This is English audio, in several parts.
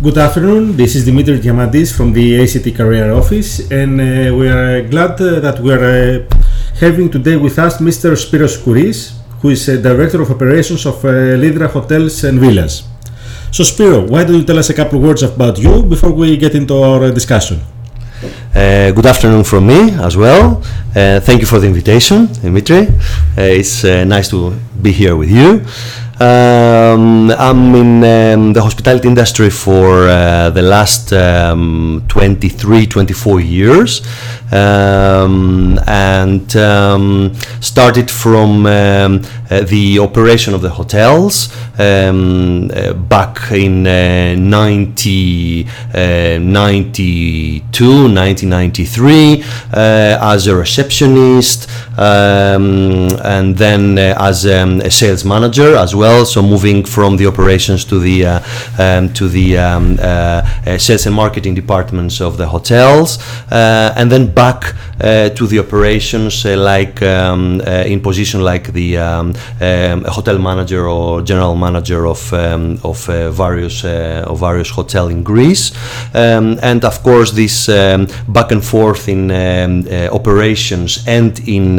Good afternoon. This is Dimitri Diamantis from the ACT Career Office, and uh, we are glad uh, that we are uh, having today with us Mr. Spiros Kouris, who is the Director of Operations of Lydra Hotels and Villas. So, Spiro, why don't you tell us a couple of words about you before we get into our discussion? Uh, good afternoon from me as well. Uh, thank you for the invitation, Dimitri. Uh, it's nice to be here with you. Um, I'm in um, the hospitality industry for uh, the last um, 23, 24 years um, and um, started from um, uh, the operation of the hotels uh, back in uh, 90, uh, 92, 1993 uh, as a receptionist and then as a sales manager as well. So moving from the operations to the uh, um, to the um, uh, uh, sales and marketing departments of the hotels, and then back to the operations like um, in position like the um, um, hotel manager or general manager of um, of various of various hotel in Greece, and of course this back and forth in operations and in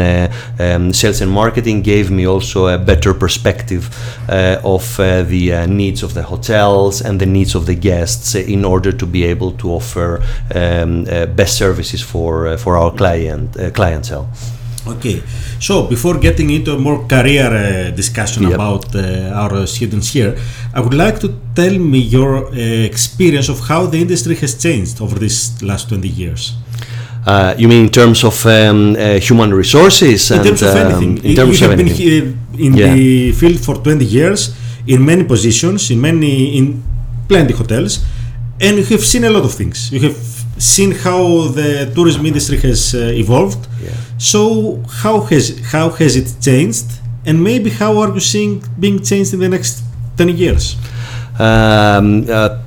sales and marketing gave me also a better perspective uh, of uh, the uh, needs of the hotels and the needs of the guests in order to be able to offer um, best services for for our client clientele. Okay, so before getting into a more career uh, discussion yep. about uh, our students here, I would like to tell me your uh, experience of how the industry has changed over these last 20 years. Uh, you mean in terms of um, uh, human resources? In and, terms of um, anything. In terms you of have anything. been in yeah. the field for 20 years, in many positions, in many, in plenty hotels, and you have seen a lot of things. You have seen how the tourism industry has uh, evolved. Yeah. So how has how has it changed, and maybe how are you seeing being changed in the next 10 years? Um, uh,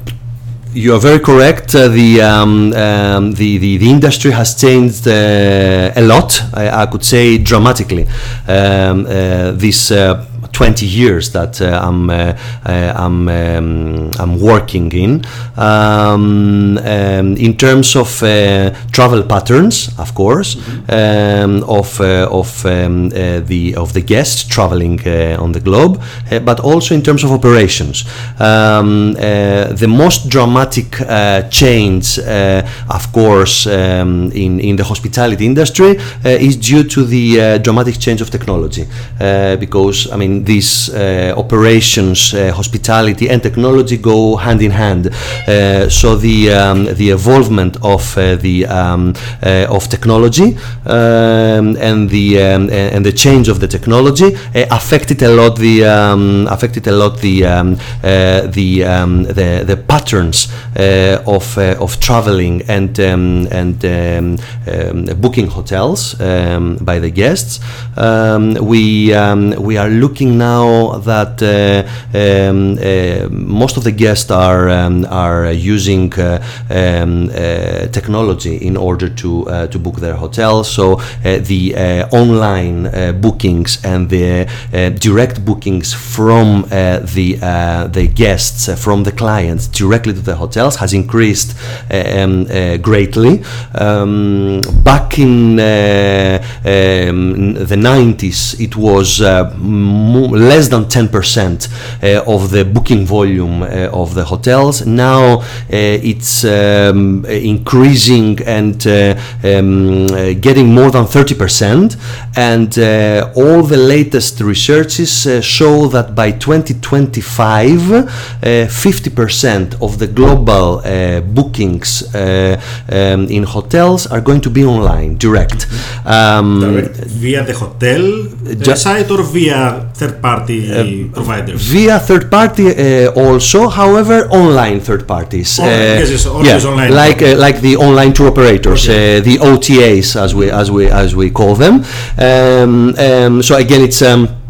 you are very correct. Uh, the, um, um, the, the the industry has changed uh, a lot. I, I, could say dramatically. Um, uh, this uh, 20 years that uh, I'm uh, uh, I'm um, I'm working in. Um, um, in terms of travel patterns, of course, mm-hmm. of of um, the of the guests traveling on the globe, but also in terms of operations. Um, the most dramatic change, of course, um, in in the hospitality industry is due to the dramatic change of technology, because I mean these uh, operations, uh, hospitality, and technology go hand in hand. Uh, so the um, the evolvement of the um, of technology um, and the um, and the change of the technology affected a lot the um, affected a lot the um, the, the the patterns of of traveling and and booking hotels by the guests. we we are looking now that uh, um, uh, most of the guests are um, are using uh, um, technology in order to to book their hotels. So the online bookings and the direct bookings from the the guests from the clients directly to the hotels has increased um, greatly. Um, back in um, the 90s, it was more less than 10% uh, of the booking volume uh, of the hotels. Now uh, it's um, increasing and um, getting more than 30%. And all the latest researches show that by 2025, 50% of the global bookings um, in hotels are going to be online, direct. Um, direct via the hotel site or via third third party uh, providers? Via third party uh, also, however, online third parties. Oh, yes, yeah, online. Like uh, like the online tour operators, okay. the OTAs as we as we as we call them. Um, um, so again, it's. Um,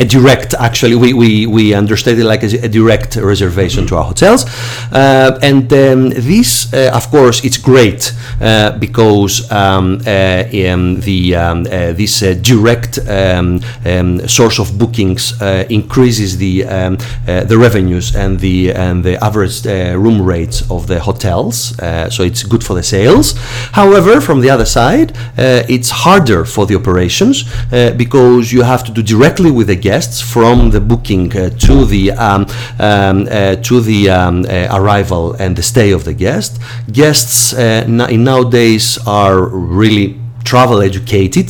a direct actually we, we, we understand it like a, a direct reservation mm-hmm. to our hotels uh, and um, this uh, of course it's great uh, because um, uh, um, the um, uh, this uh, direct um, source of bookings increases the the revenues and the and the average room rates of the hotels so it's good for the sales however from the other side it's harder for the operations because you have to do directly with the guests from the booking uh, to the um, um, uh, to the um, uh, arrival and the stay of the guest. Guests in nowadays are really travel educated.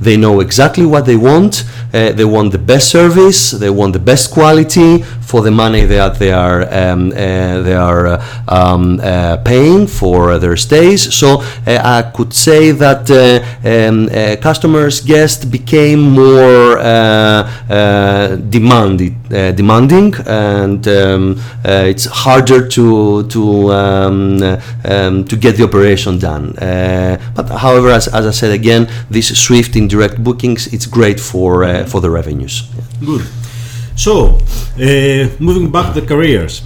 They know exactly what they want. Uh, they want the best service. They want the best quality for the money that they are um, uh, they are uh, um, uh, paying for their stays. So uh, I could say that um, customers guests became more demanded, demanding, and um, it's harder to to um, um, to get the operation done. but however, as, as I said again, this swift indirect bookings, it's great for uh, for the revenues. Good. So, uh, moving back to the careers,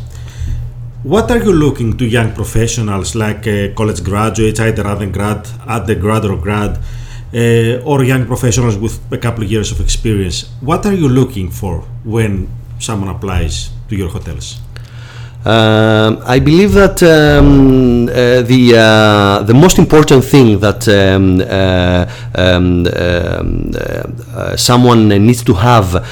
what are you looking to young professionals like uh, college graduates, either undergrad, undergrad or grad, uh, or young professionals with a couple of years of experience? What are you looking for when someone applies to your hotels? Um, I believe that um, uh, the uh, the most important thing that um, uh, um, um uh, someone needs to have, uh,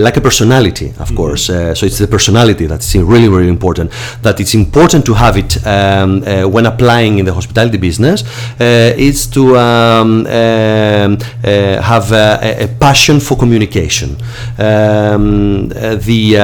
like a personality, of mm-hmm. course. Uh, so it's the personality that's really really important. That it's important to have it um, when applying in the hospitality business. is to have a, a, passion for communication. the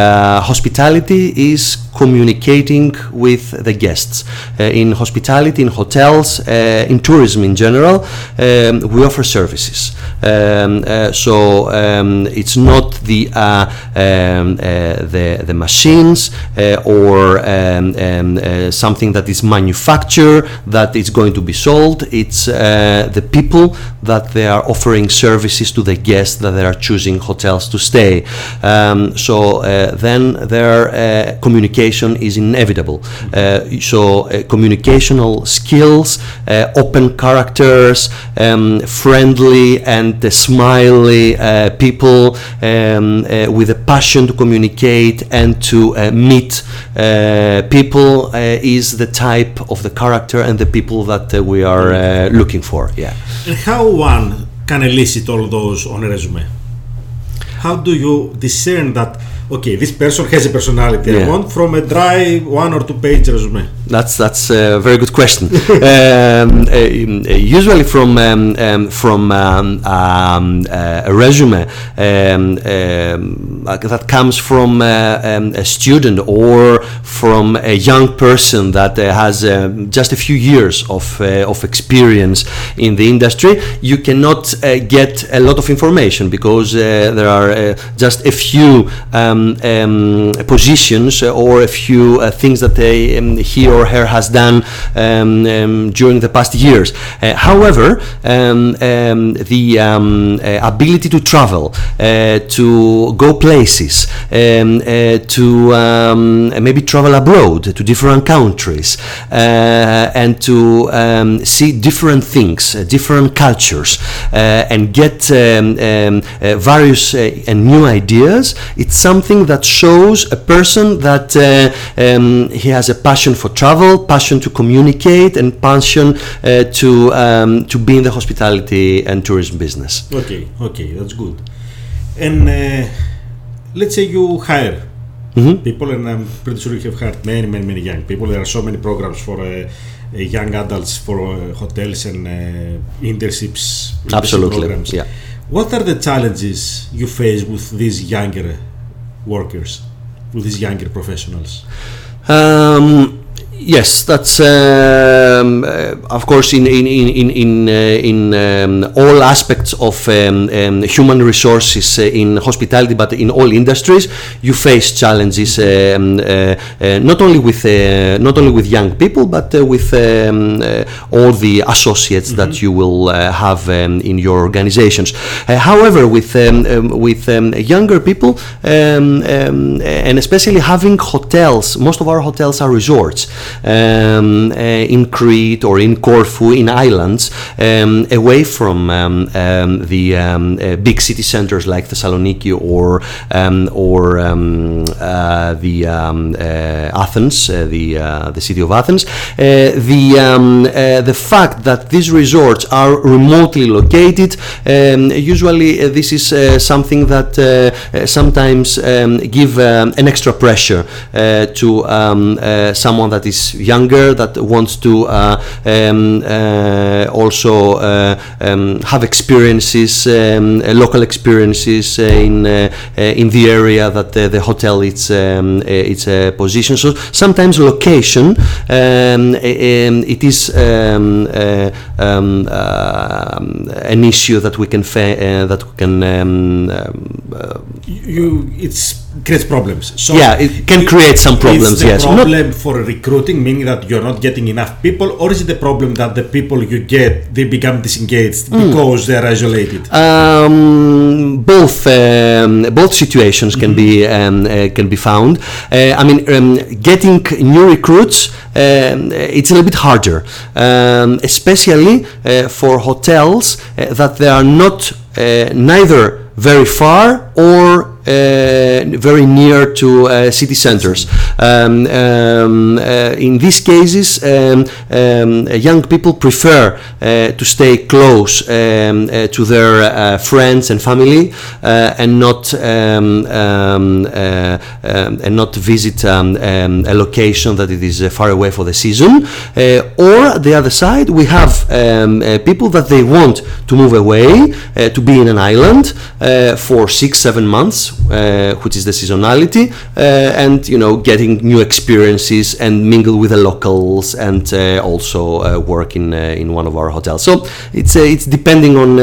hospitality is communicating with the guests. Uh, in hospitality, in hotels, uh, in tourism in general, um, we offer services. Um, uh, so um, it's not the uh, um, uh, the, the machines uh, or um, um, something that is manufactured that is going to be sold. It's the people that they are offering services to the guests that they are choosing hotels to stay. so then their communication is inevitable. Uh, so uh, communicational skills, uh, open characters, um, friendly and smiley people um, with a passion to communicate and to meet people is the type of the character and the people that we are looking for. Yeah. And how one can elicit all those on a resume? How do you discern that? Okay, this person has a personality. Yeah. I want from a dry one or two page resume. That's that's a very good question. um, uh, usually from um, um, from um, um, uh, a resume um, that comes from uh, a student or from a young person that uh, has just a few years of uh, of experience in the industry, you cannot uh, get a lot of information because there are just a few. Um, um, positions or a few uh, things that they, um, he or her has done um, um, during the past years. Uh, however, the uh, ability to travel, to go places, to maybe travel abroad to different countries, and to see different things, different cultures, and get various and new ideas, it's something something that shows a person that uh, um, he has a passion for travel, passion to communicate, and passion uh, to um, to be in the hospitality and tourism business. Okay, okay, that's good. And uh, let's say you hire mm-hmm. people, and I'm pretty sure you have hired many, many, many young people. There are so many programs for. Uh, uh, young adults for uh, hotels and internships, Absolutely. programs. Yeah. What are the challenges you face with these younger workers, with these younger professionals? Um, Yes, that's um, uh, of course in in in in in, uh, um, all aspects of um, um human resources uh, in hospitality, but in all industries, you face challenges um, uh, uh, not only with not only with young people, but with um, all the associates mm-hmm. that you will have in your organizations. however, with with younger people, and especially having hotels, most of our hotels are resorts um, uh, in Crete or in Corfu, in islands, um, away from um, um the uh, big city centers like Thessaloniki or or uh, the uh, Athens, the uh, the city of Athens. the the fact that these resorts are remotely located, usually this is something that sometimes give an extra pressure to someone that is younger that wants to uh, um, uh, also uh, um, have experiences, um, local experiences in in the area that the, hotel it's um, it's a position. So sometimes location um, it is um, an issue that we can that we can you it's creates problems. So yeah, it can create some problems. Is the yes, problem not for recruiting, meaning that you're not getting enough people, or is it the problem that the people you get they become disengaged mm. because they are isolated? Um, both um, both situations can mm-hmm. be um, uh, can be found. Uh, I mean, um, getting new recruits um, it's a little bit harder, um, especially uh, for hotels uh, that they are not uh, neither very far or Uh, very near to uh, city centers. Um, um, uh, in these cases, um, um young people prefer uh, to stay close um, uh, to their friends and family and not um, um, um, and not visit a location that it is far away for the season. or the other side, we have people that they want to move away to be in an island for six, seven months uh, which is the seasonality, uh, and you know getting new experiences and mingle with the locals and uh, also work in in one of our hotels. So it's it's depending on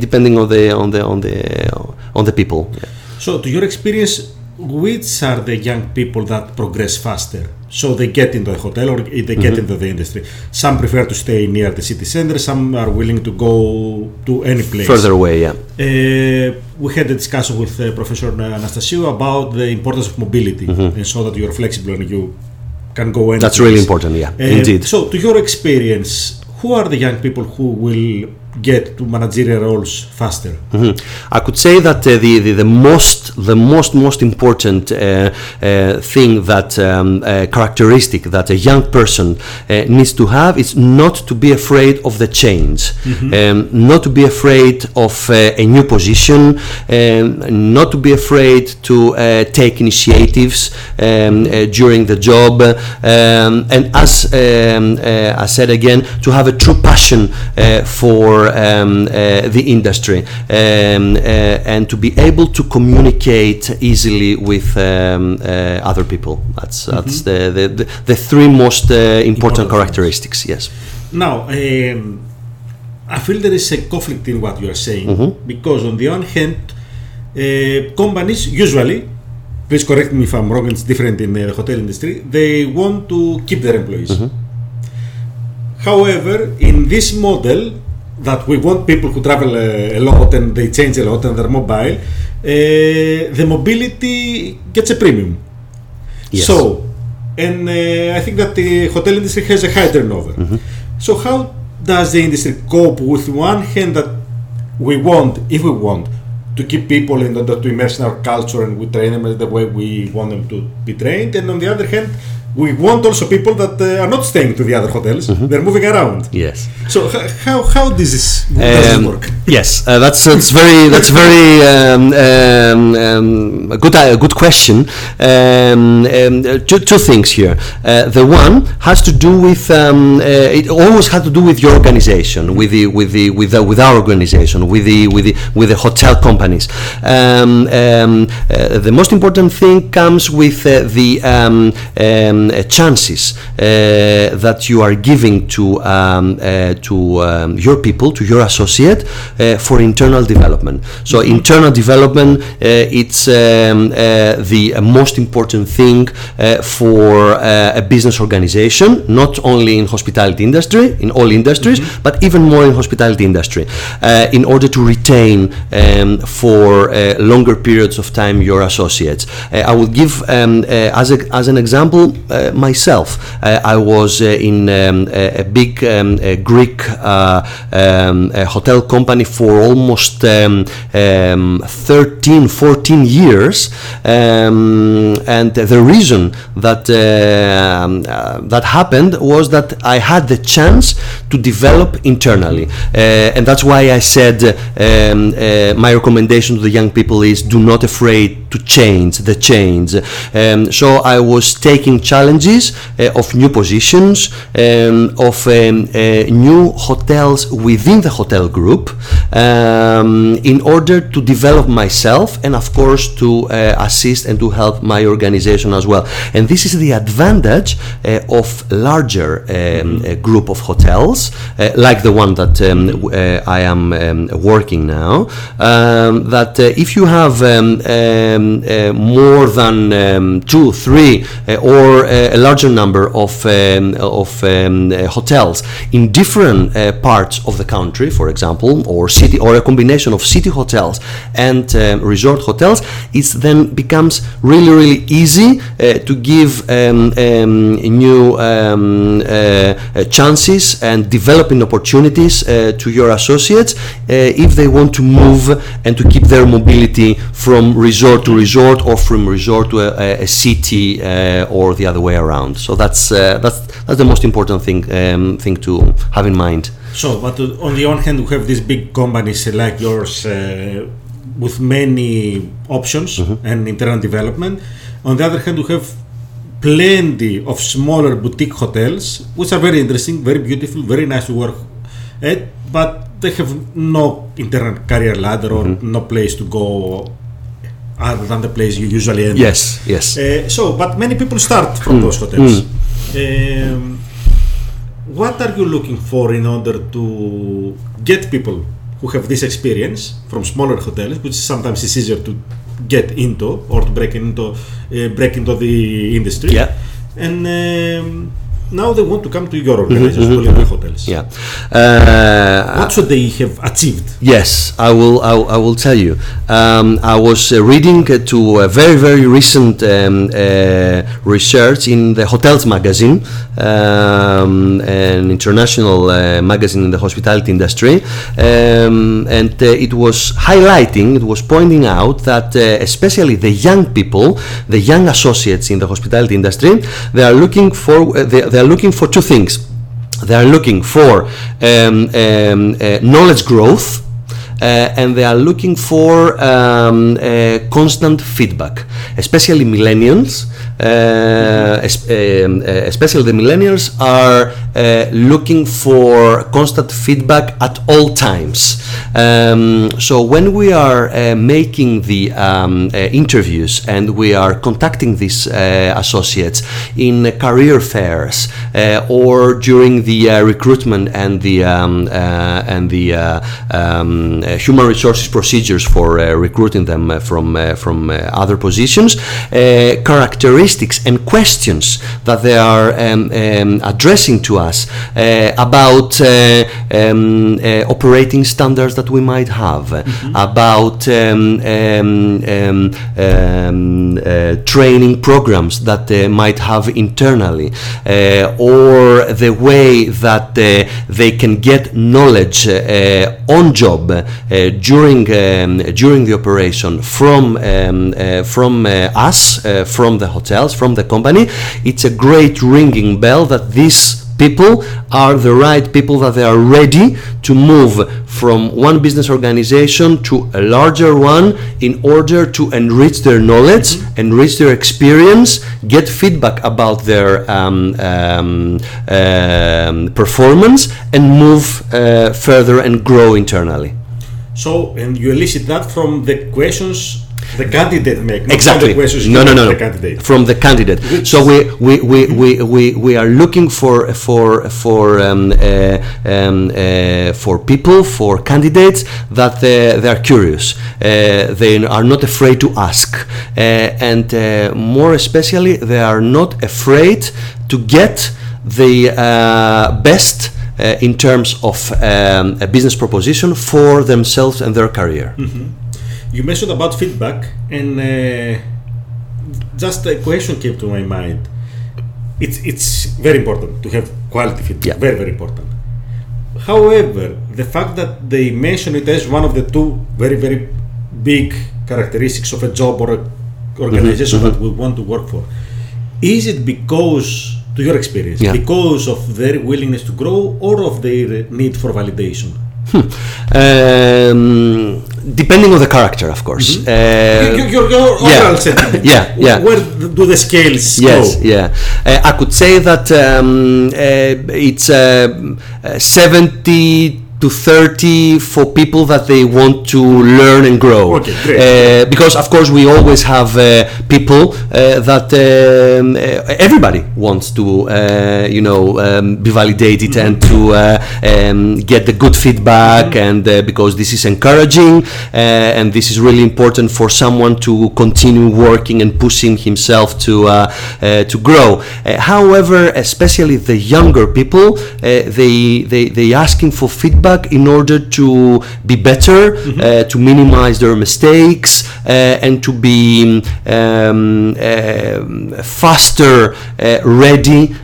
depending on the on the on the on the people. Yeah. So, to your experience, which are the young people that progress faster? So they get into a hotel or they get mm-hmm. into the industry. Some prefer to stay near the city center. Some are willing to go to any place further away. Yeah. Uh, we had a discussion with uh, Professor Anastasiou about the importance of mobility, mm-hmm. and so that you're flexible and you can go anywhere. That's really important. Yeah, uh, indeed. So, to your experience, who are the young people who will get to managerial roles faster? Mm-hmm. I could say that uh, the, the, the most the most most important uh, uh, thing that um, uh, characteristic that a young person uh, needs to have is not to be afraid of the change, mm-hmm. um, not to be afraid of uh, a new position, um, not to be afraid to take initiatives um, during the job, um, and as um, I said again, to have a true passion for for um, uh, the industry um, uh, and to be able to communicate easily with um, uh, other people. That's mm-hmm. that's the, the, the, three most important, important characteristics. Yes. Now. Um, I feel there is a conflict in what you are saying mm-hmm. because, on the one hand, uh, companies usually, please correct me if I'm wrong, it's different in the hotel industry, they want to keep their employees. Mm-hmm. However, in this model, that we want people who travel a, a lot and they change a lot and they're mobile, uh, the mobility gets a premium. Yes. So, and uh, I think that the hotel industry has a high turnover. Mm-hmm. So, how does the industry cope with one hand that we want, if we want, to keep people in order to immerse in our culture and we train them the way we want them to be trained, and on the other hand, we want also people that uh, are not staying to the other hotels; mm-hmm. they're moving around. Yes. So how how this is does um, work? Yes, uh, that's that's very that's very um, um, um, a good a good question. Um, um, two, two things here. Uh, the one has to do with uh, it always had to do with your organization, with the with the with the, with our organization, with the with the with the hotel companies. Uh, the most important thing comes with uh, the um, chances that you are giving to um, to um, your people, to your associate, for internal development. So internal development, it's um, the most important thing for a business organization, not only in hospitality industry, in all industries, mm-hmm. but even more in hospitality industry, in order to retain um, for longer periods of time your associates. I will give um, as, a, as an example myself. I was in um, a, a, big um, a Greek uh, um, hotel company for almost um, 13, 14 years, and the reason that uh, that happened was that I had the chance to develop internally, uh, and that's why I said um, uh, my recommendation to the young people is do not afraid to change the change. Um, so I was taking challenges uh, of new positions, um, of um, uh, new hotels within the hotel group, um, in order to develop myself and, of course, to uh, assist and to help my organization as well. And this is the advantage uh, of larger um, group of hotels, uh, like the one that um, uh, I am working now. That if you have more than two, three, or a larger number of of hotels in different parts of the country, for example, or city, or a combination of city hotels and resort hotels, it then becomes really, really easy uh, to give um, um, new um, uh, uh, chances and developing opportunities to your associates if they want to move and to keep their mobility from resort to resort or from resort to a, a city or the other way around. So that's that's that's the most important thing um, thing to have in mind. So, but on the one hand, we have these big companies like yours uh, with many options mm-hmm. and internal development. On the other hand, we have plenty of smaller boutique hotels, which are very interesting, very beautiful, very nice to work at, but they have no internal career ladder or mm-hmm. no place to go other than the place you usually end. Yes, yes. Uh, so, but many people start from mm. those hotels. Mm. Um, what are you looking for in order to get people who have this experience from smaller hotels, which sometimes is easier to get into or to break into uh, break into the industry. Yeah. And um, now they want to come to your organization, mm-hmm, mm-hmm. hotels. Yeah. Uh, what should they have achieved? Yes, I will. I, I will tell you. Um, I was uh, reading uh, to a very very recent um, uh, research in the Hotels magazine, um, an international uh, magazine in the hospitality industry, um, and uh, it was highlighting, it was pointing out that especially the young people, the young associates in the hospitality industry, they are looking for they, they are looking for two things. They are looking for um, um, uh, knowledge growth. Uh, and they are looking for um, uh, constant feedback, especially millennials. Uh, um, especially the millennials are looking for constant feedback at all times. Um, so when we are making the um, interviews and we are contacting these associates in career fairs or during the recruitment and the um, and the um, Uh, human resources procedures for uh, recruiting them uh, from from other positions, characteristics and questions that they are um, um, addressing to us about um, operating standards that we might have mm-hmm. about um, um, um, um uh, training programs that they might have internally uh, or the way that uh, they can get knowledge uh, on job uh, during during the operation from um, from us from the hotels from the company it's a great ringing bell that this people are the right people that they are ready to move from one business organization to a larger one in order to enrich their knowledge, mm-hmm. enrich their experience, get feedback about their um, um, um, performance, and move uh, further and grow internally. So, and you elicit that from the questions the candidate make exactly no no no, no. The from the candidate Which so we we, we, we, we we are looking for for for um, uh, um, uh, for people for candidates that uh, they are curious uh, they are not afraid to ask uh, and uh, more especially they are not afraid to get the best uh, in terms of um, a business proposition for themselves and their career. Mm-hmm. You mentioned about feedback, and uh, just a question came to my mind. It's it's very important to have quality feedback. Yeah. Very very important. However, the fact that they mention it as one of the two very very big characteristics of a job or a organization mm-hmm. that we want to work for, is it because to your experience yeah. because of their willingness to grow or of their need for validation? Hmm. Um, depending on the character, of course. Mm-hmm. Uh, your, your, your overall yeah. yeah, yeah. Where do the scales yes, go? yeah. Uh, I could say that um, uh, it's uh, 70 to 30 for people that they want to learn and grow. Okay, great. Uh, because of course we always have uh, people uh, that um, uh, everybody wants to, uh, you know, um, be validated mm-hmm. and to uh, um, get the good feedback, mm-hmm. and because this is encouraging and this is really important for someone to continue working and pushing himself to to grow. however, especially the younger people, they they they asking for feedback feedback in order to be better, mm-hmm. uh, to minimize their mistakes, uh, and to be um, uh, faster uh, ready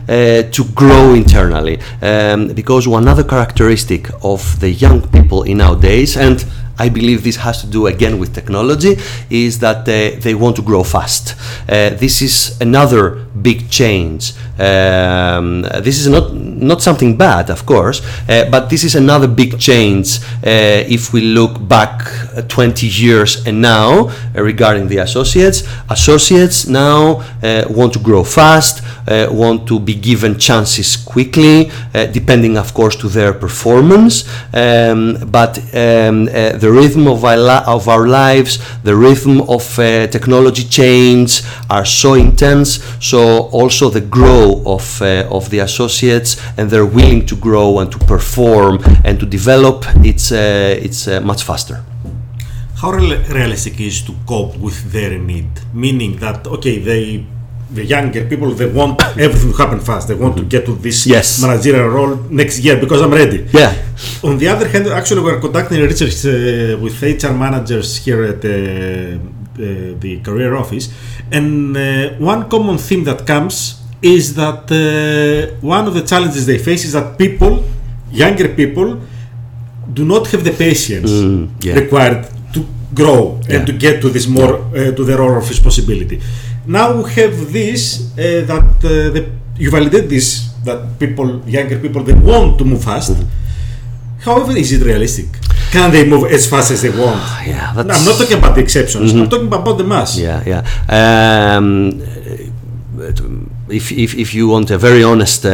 to grow internally. Um, because one other characteristic of the young people in nowadays, and I believe this has to do again with technology, is that they, want to grow fast. This is another big change. Um, this is not not something bad, of course, uh, but this is another big change uh, if we look back uh, 20 years and now uh, regarding the associates. Associates now uh, want to grow fast, want to be given chances quickly, depending, of course, to their performance. Um, but um, the rhythm of our, of our lives, the rhythm of uh, technology change are so intense. So also the grow of uh, of the associates and they're willing to grow and to perform and to develop. It's uh, it's uh, much faster. How realistic is to cope with their need? Meaning that okay, they the younger people they want everything to happen fast. They want mm-hmm. to get to this yes. managerial role next year because I'm ready. Yeah. On the other hand, actually, we're conducting research uh, with HR managers here at uh, uh, the career office, and uh, one common theme that comes is that uh, one of the challenges they face is that people, younger people, do not have the patience mm, yeah. required to grow yeah. and to get to this more. Uh, to the role of responsibility now we have this uh, that uh, the, you validate this that people, younger people, they want to move fast. Mm-hmm. However, is it realistic? Can they move as fast as they want? yeah, I'm not talking about the exceptions. Mm-hmm. I'm talking about the mass. Yeah, yeah. Um, if, if, if you want a very honest uh,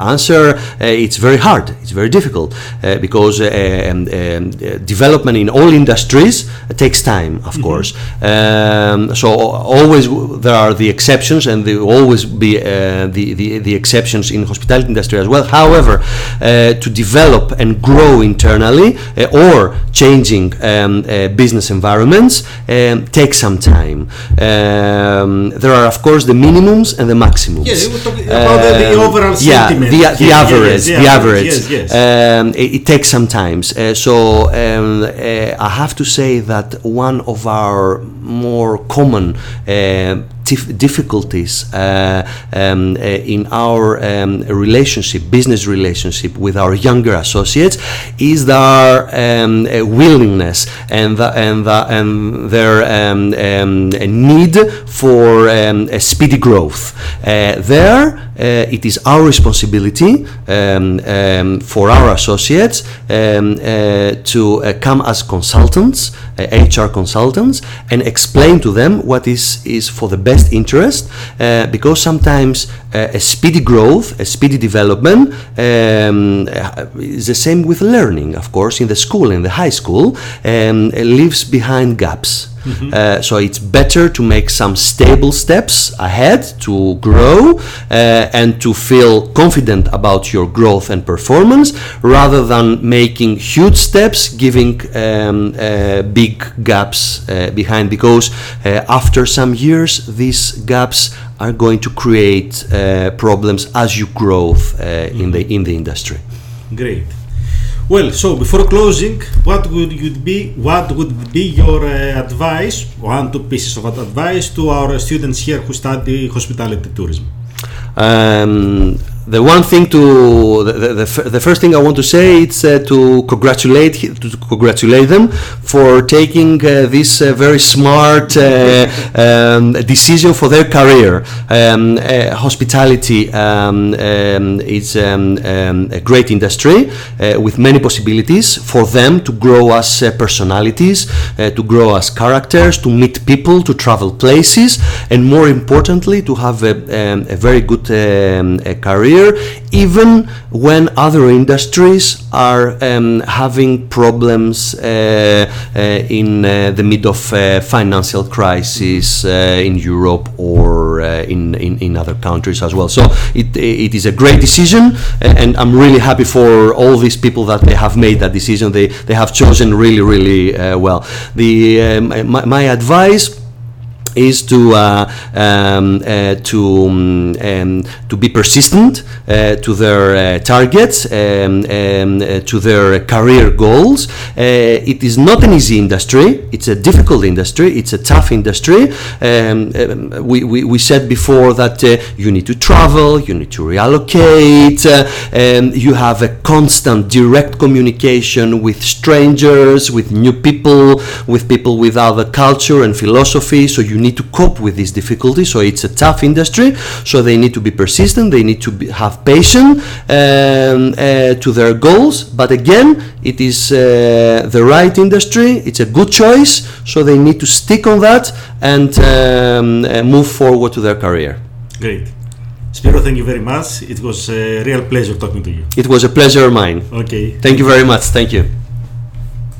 answer, uh, it's very hard. It's very difficult uh, because um, um, development in all industries takes time, of mm-hmm. course. Um, so always there are the exceptions, and there will always be the, the, the exceptions in hospitality industry as well. However, to develop and grow internally or changing um, business environments um, takes some time. Um, there are, of course, the minimums and the maximums maximums. Yes, we about the, the, um, overall yeah, sentiment. The, the yes, average, yes, the average. Yes, yes. Um, it, it, takes some time. Uh, so um, uh, I have to say that one of our more common uh, difficulties uh, um, uh, in our um, relationship, business relationship with our younger associates, is their um, uh, willingness and the, and the, and their um, um, need for um, a speedy growth. there, it is our responsibility for our associates to come as consultants, HR consultants, and explain to them what is is for the best best interest uh, because sometimes uh, a speedy growth, a speedy development um, is the same with learning, of course, in the school, in the high school, um, leaves behind gaps. Mm-hmm. Uh, so it's better to make some stable steps ahead to grow uh, and to feel confident about your growth and performance rather than making huge steps, giving um, uh, big gaps uh, behind because uh, after some years these gaps are going to create uh, problems as you grow mm-hmm. in the in the industry. Great. Well, so before closing, what would you be what would be your uh, advice, one two pieces of advice to our students here who study hospitality tourism? Um, the one thing to the, the, the, first thing I want to say is uh, to congratulate to congratulate them for taking uh, this uh, very smart uh, um, decision for their career. Um, uh, hospitality um, um, is um, a great industry uh, with many possibilities for them to grow as personalities, to grow as characters, to meet people, to travel places, and more importantly, to have a, a very good career even when other industries are um, having problems uh, uh, in uh, the mid of uh, financial crisis uh, in Europe or uh, in, in, in, other countries as well. So it, it is a great decision, and I'm really happy for all these people that they have made that decision. They, they have chosen really, really well. The, um, my, my advice is to uh, um, uh, to um, um, to be persistent uh, to their uh, targets um, um, uh, to their career goals. Uh, it is not an easy industry. It's a difficult industry. It's a tough industry. Um, we, we, we said before that you need to travel you need to reallocate you have a constant direct communication with strangers with new people with people with other culture and philosophy so you need to cope with these difficulties. So it's a tough industry. So they need to be persistent. They need to be, have patience um, uh, to their goals. But again, it is uh, the right industry. It's a good choice. So they need to stick on that and um, uh, move forward to their career. Great. Spiro, thank you very much. It was a real pleasure talking to you. It was a pleasure of mine. Okay. Thank you very much. Thank you.